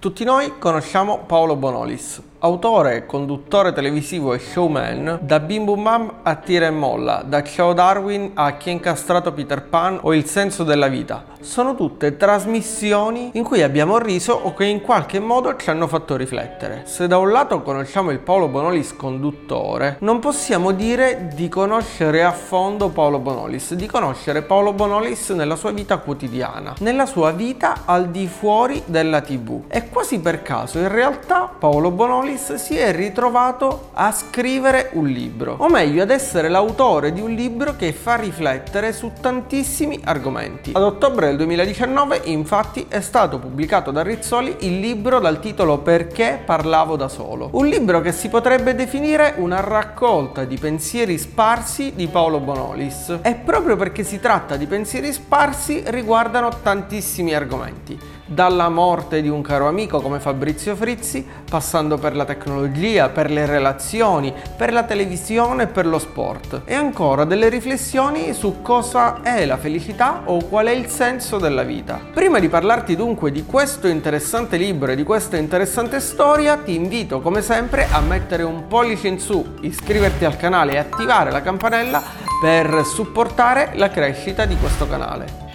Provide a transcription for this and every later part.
Tutti noi conosciamo Paolo Bonolis, autore conduttore televisivo e showman, da Bim Bum Bam a Tira e Molla, da Ciao Darwin a Chi ha incastrato Peter Pan o Il senso della vita. Sono tutte trasmissioni in cui abbiamo riso o che in qualche modo ci hanno fatto riflettere. Se da un lato conosciamo il Paolo Bonolis conduttore, non possiamo dire di conoscere a fondo Paolo Bonolis, di conoscere Paolo Bonolis nella sua vita quotidiana, nella sua vita al di fuori della TV. E quasi per caso in realtà Paolo Bonolis si è ritrovato a scrivere un libro, o meglio ad essere l'autore di un libro che fa riflettere su tantissimi argomenti. Ad ottobre del 2019 infatti è stato pubblicato da Rizzoli il libro dal titolo Perché parlavo da solo, un libro che si potrebbe definire una raccolta di pensieri sparsi di Paolo Bonolis e proprio perché si tratta di pensieri sparsi riguardano tantissimi argomenti dalla morte di un caro amico come Fabrizio Frizzi, passando per la tecnologia, per le relazioni, per la televisione e per lo sport. E ancora delle riflessioni su cosa è la felicità o qual è il senso della vita. Prima di parlarti dunque di questo interessante libro e di questa interessante storia, ti invito come sempre a mettere un pollice in su, iscriverti al canale e attivare la campanella per supportare la crescita di questo canale.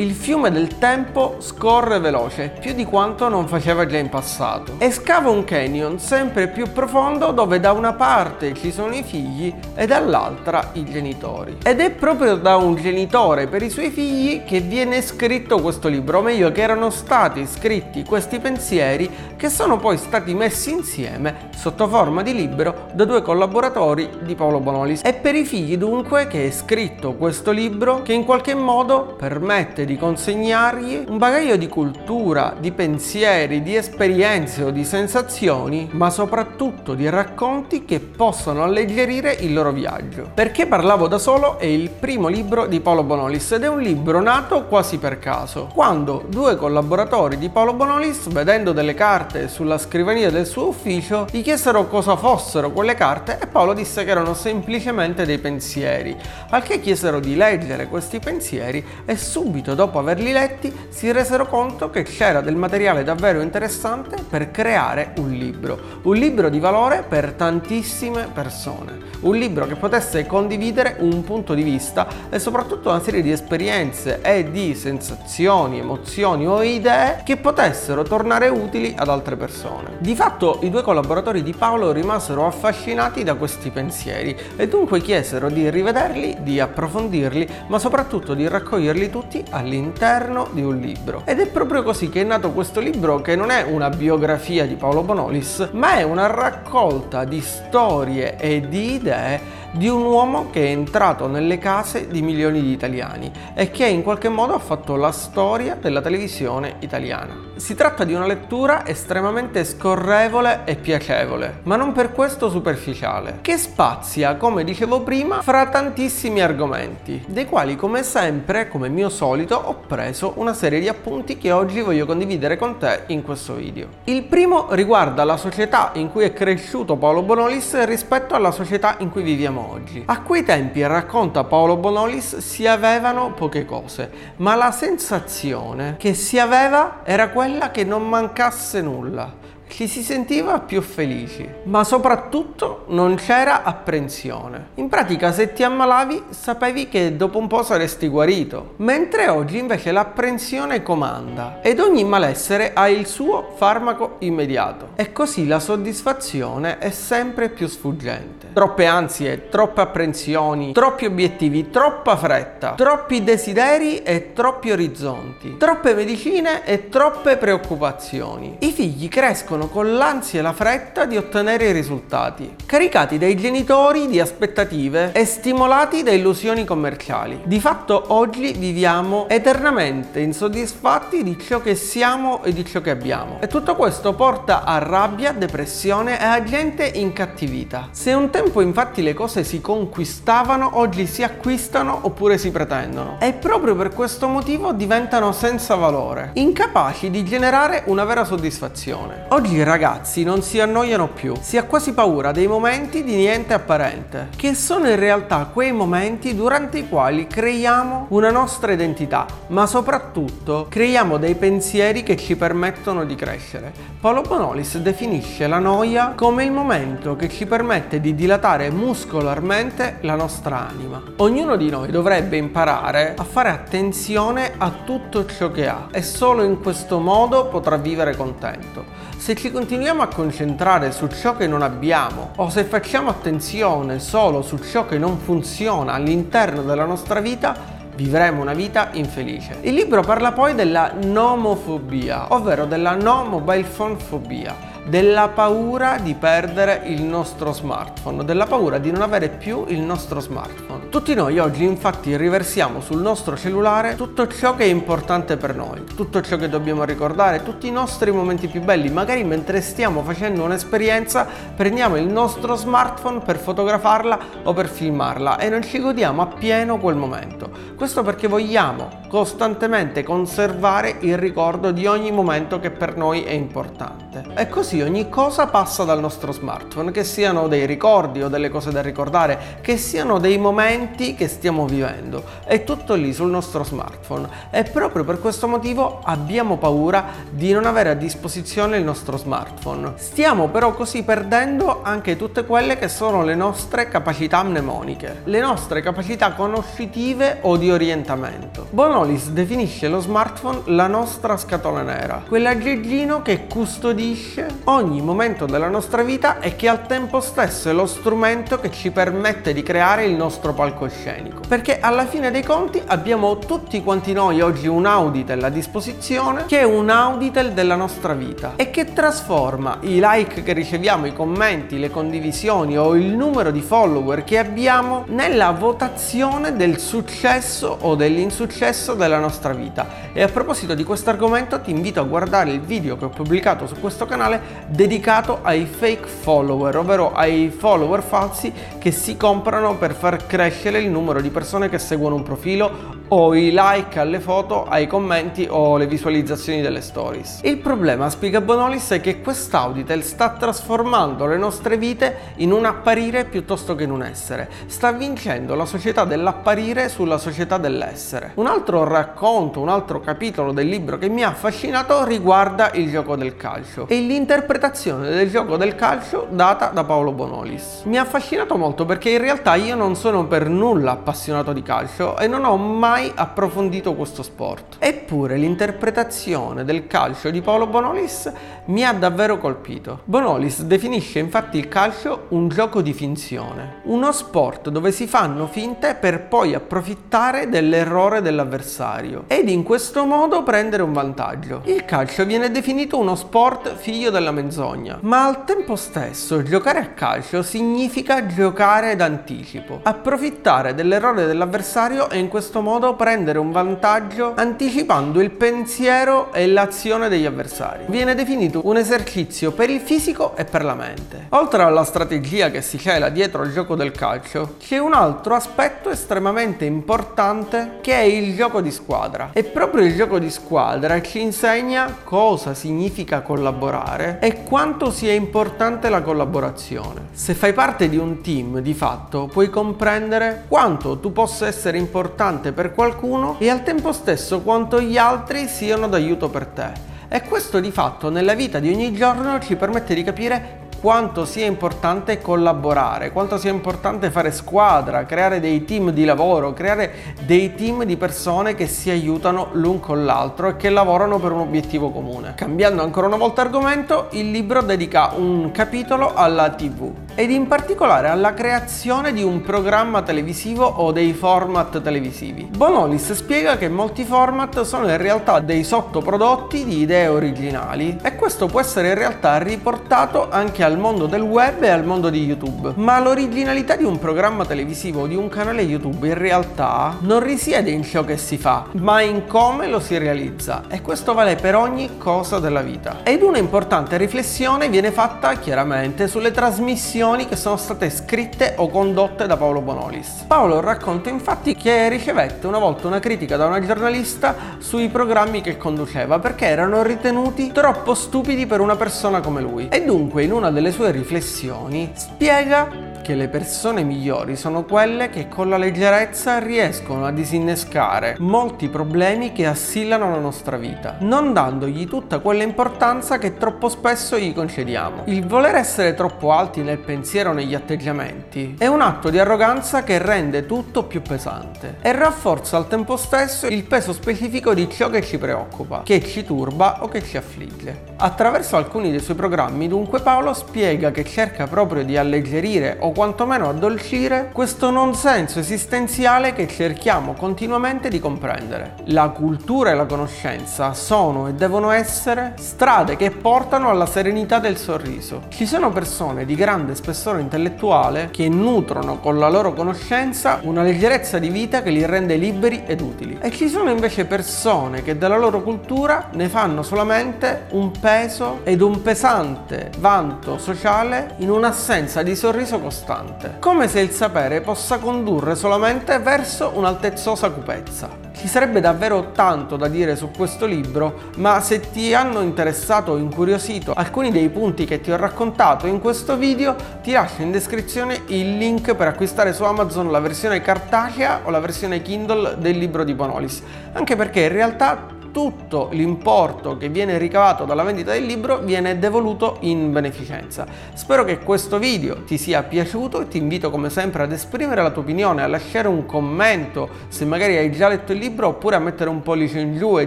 Il fiume del tempo scorre veloce, più di quanto non faceva già in passato, e scava un canyon sempre più profondo dove da una parte ci sono i figli e dall'altra i genitori. Ed è proprio da un genitore per i suoi figli che viene scritto questo libro, o meglio che erano stati scritti questi pensieri che sono poi stati messi insieme sotto forma di libro da due collaboratori di Paolo Bonolis. È per i figli dunque che è scritto questo libro che in qualche modo permette di di consegnargli un bagaglio di cultura, di pensieri, di esperienze o di sensazioni, ma soprattutto di racconti che possano alleggerire il loro viaggio. Perché parlavo da solo è il primo libro di Paolo Bonolis ed è un libro nato quasi per caso, quando due collaboratori di Paolo Bonolis, vedendo delle carte sulla scrivania del suo ufficio, gli chiesero cosa fossero quelle carte e Paolo disse che erano semplicemente dei pensieri, al che chiesero di leggere questi pensieri e subito dopo averli letti si resero conto che c'era del materiale davvero interessante per creare un libro, un libro di valore per tantissime persone, un libro che potesse condividere un punto di vista e soprattutto una serie di esperienze e di sensazioni, emozioni o idee che potessero tornare utili ad altre persone. Di fatto i due collaboratori di Paolo rimasero affascinati da questi pensieri e dunque chiesero di rivederli, di approfondirli, ma soprattutto di raccoglierli tutti all'interno all'interno di un libro. Ed è proprio così che è nato questo libro che non è una biografia di Paolo Bonolis, ma è una raccolta di storie e di idee di un uomo che è entrato nelle case di milioni di italiani e che in qualche modo ha fatto la storia della televisione italiana. Si tratta di una lettura estremamente scorrevole e piacevole, ma non per questo superficiale, che spazia, come dicevo prima, fra tantissimi argomenti, dei quali come sempre, come mio solito, ho preso una serie di appunti che oggi voglio condividere con te in questo video. Il primo riguarda la società in cui è cresciuto Paolo Bonolis rispetto alla società in cui viviamo oggi. A quei tempi, racconta Paolo Bonolis, si avevano poche cose, ma la sensazione che si aveva era quella che non mancasse nulla ci si sentiva più felici, ma soprattutto non c'era apprensione. In pratica se ti ammalavi sapevi che dopo un po' saresti guarito, mentre oggi invece l'apprensione comanda ed ogni malessere ha il suo farmaco immediato e così la soddisfazione è sempre più sfuggente. Troppe ansie, troppe apprensioni, troppi obiettivi, troppa fretta, troppi desideri e troppi orizzonti, troppe medicine e troppe preoccupazioni. I figli crescono vivono con l'ansia e la fretta di ottenere i risultati, caricati dai genitori di aspettative e stimolati da illusioni commerciali. Di fatto oggi viviamo eternamente insoddisfatti di ciò che siamo e di ciò che abbiamo. E tutto questo porta a rabbia, depressione e a gente incattivita. Se un tempo infatti le cose si conquistavano, oggi si acquistano oppure si pretendono. E proprio per questo motivo diventano senza valore, incapaci di generare una vera soddisfazione. Oggi Oggi i ragazzi non si annoiano più, si ha quasi paura dei momenti di niente apparente, che sono in realtà quei momenti durante i quali creiamo una nostra identità, ma soprattutto creiamo dei pensieri che ci permettono di crescere. Paolo Bonolis definisce la noia come il momento che ci permette di dilatare muscolarmente la nostra anima. Ognuno di noi dovrebbe imparare a fare attenzione a tutto ciò che ha e solo in questo modo potrà vivere contento. Se ci continuiamo a concentrare su ciò che non abbiamo o se facciamo attenzione solo su ciò che non funziona all'interno della nostra vita, vivremo una vita infelice. Il libro parla poi della nomofobia, ovvero della no mobile phone fobia della paura di perdere il nostro smartphone, della paura di non avere più il nostro smartphone. Tutti noi oggi infatti riversiamo sul nostro cellulare tutto ciò che è importante per noi, tutto ciò che dobbiamo ricordare, tutti i nostri momenti più belli, magari mentre stiamo facendo un'esperienza prendiamo il nostro smartphone per fotografarla o per filmarla e non ci godiamo appieno quel momento. Questo perché vogliamo costantemente conservare il ricordo di ogni momento che per noi è importante. E così ogni cosa passa dal nostro smartphone, che siano dei ricordi o delle cose da ricordare, che siano dei momenti che stiamo vivendo. È tutto lì sul nostro smartphone e proprio per questo motivo abbiamo paura di non avere a disposizione il nostro smartphone. Stiamo però così perdendo anche tutte quelle che sono le nostre capacità mnemoniche, le nostre capacità conoscitive o di orientamento. Bono Nolis definisce lo smartphone la nostra scatola nera, quell'aggeggino che custodisce ogni momento della nostra vita e che al tempo stesso è lo strumento che ci permette di creare il nostro palcoscenico. Perché alla fine dei conti abbiamo tutti quanti noi oggi un Auditel a disposizione che è un Auditel della nostra vita e che trasforma i like che riceviamo, i commenti, le condivisioni o il numero di follower che abbiamo nella votazione del successo o dell'insuccesso della nostra vita. E a proposito di questo argomento ti invito a guardare il video che ho pubblicato su questo canale dedicato ai fake follower, ovvero ai follower falsi che si comprano per far crescere il numero di persone che seguono un profilo o i like alle foto, ai commenti o le visualizzazioni delle stories. Il problema, spiega Bonolis, è che quest'Auditel sta trasformando le nostre vite in un apparire piuttosto che in un essere. Sta vincendo la società dell'apparire sulla società dell'essere. Un altro racconto, un altro capitolo del libro che mi ha affascinato riguarda il gioco del calcio e l'interpretazione del gioco del calcio data da Paolo Bonolis. Mi ha affascinato molto perché in realtà io non sono per nulla appassionato di calcio e non ho mai mai approfondito questo sport. Eppure l'interpretazione del calcio di Paolo Bonolis mi ha davvero colpito. Bonolis definisce infatti il calcio un gioco di finzione, uno sport dove si fanno finte per poi approfittare dell'errore dell'avversario ed in questo modo prendere un vantaggio. Il calcio viene definito uno sport figlio della menzogna, ma al tempo stesso giocare a calcio significa giocare d'anticipo, approfittare dell'errore dell'avversario e in questo modo prendere un vantaggio anticipando il pensiero e l'azione degli avversari. Viene definito un esercizio per il fisico e per la mente. Oltre alla strategia che si cela dietro al gioco del calcio, c'è un altro aspetto estremamente importante che è il gioco di squadra. E proprio il gioco di squadra ci insegna cosa significa collaborare e quanto sia importante la collaborazione. Se fai parte di un team, di fatto, puoi comprendere quanto tu possa essere importante per qualcuno e al tempo stesso quanto gli altri siano d'aiuto per te. E questo di fatto nella vita di ogni giorno ci permette di capire quanto sia importante collaborare, quanto sia importante fare squadra, creare dei team di lavoro, creare dei team di persone che si aiutano l'un con l'altro e che lavorano per un obiettivo comune. Cambiando ancora una volta argomento, il libro dedica un capitolo alla TV ed in particolare alla creazione di un programma televisivo o dei format televisivi. Bonolis spiega che molti format sono in realtà dei sottoprodotti di idee originali e questo può essere in realtà riportato anche al mondo del web e al mondo di YouTube. Ma l'originalità di un programma televisivo o di un canale YouTube in realtà non risiede in ciò che si fa, ma in come lo si realizza e questo vale per ogni cosa della vita. Ed una importante riflessione viene fatta chiaramente sulle trasmissioni trasmissioni che sono state scritte o condotte da Paolo Bonolis. Paolo racconta infatti che ricevette una volta una critica da una giornalista sui programmi che conduceva perché erano ritenuti troppo stupidi per una persona come lui. E dunque in una delle sue riflessioni spiega che le persone migliori sono quelle che con la leggerezza riescono a disinnescare molti problemi che assillano la nostra vita, non dandogli tutta quella importanza che troppo spesso gli concediamo. Il voler essere troppo alti nel pensiero o negli atteggiamenti è un atto di arroganza che rende tutto più pesante e rafforza al tempo stesso il peso specifico di ciò che ci preoccupa, che ci turba o che ci affligge. Attraverso alcuni dei suoi programmi, dunque, Paolo spiega che cerca proprio di alleggerire o quantomeno addolcire questo non senso esistenziale che cerchiamo continuamente di comprendere. La cultura e la conoscenza sono e devono essere strade che portano alla serenità del sorriso. Ci sono persone di grande spessore intellettuale che nutrono con la loro conoscenza una leggerezza di vita che li rende liberi ed utili. E ci sono invece persone che della loro cultura ne fanno solamente un peso ed un pesante vanto sociale in un'assenza di sorriso costante, come se il sapere possa condurre solamente verso un'altezzosa cupezza. Ci sarebbe davvero tanto da dire su questo libro, ma se ti hanno interessato o incuriosito alcuni dei punti che ti ho raccontato in questo video, ti lascio in descrizione il link per acquistare su Amazon la versione cartacea o la versione Kindle del libro di Bonolis, anche perché in realtà tutto l'importo che viene ricavato dalla vendita del libro viene devoluto in beneficenza. Spero che questo video ti sia piaciuto e ti invito come sempre ad esprimere la tua opinione, a lasciare un commento se magari hai già letto il libro oppure a mettere un pollice in giù e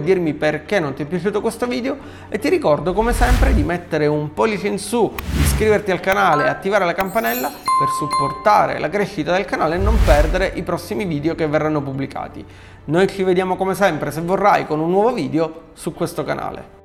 dirmi perché non ti è piaciuto questo video e ti ricordo come sempre di mettere un pollice in su, iscriverti al canale e attivare la campanella per supportare la crescita del canale e non perdere i prossimi video che verranno pubblicati. Noi ci vediamo come sempre, se vorrai, con un nuovo video su questo canale.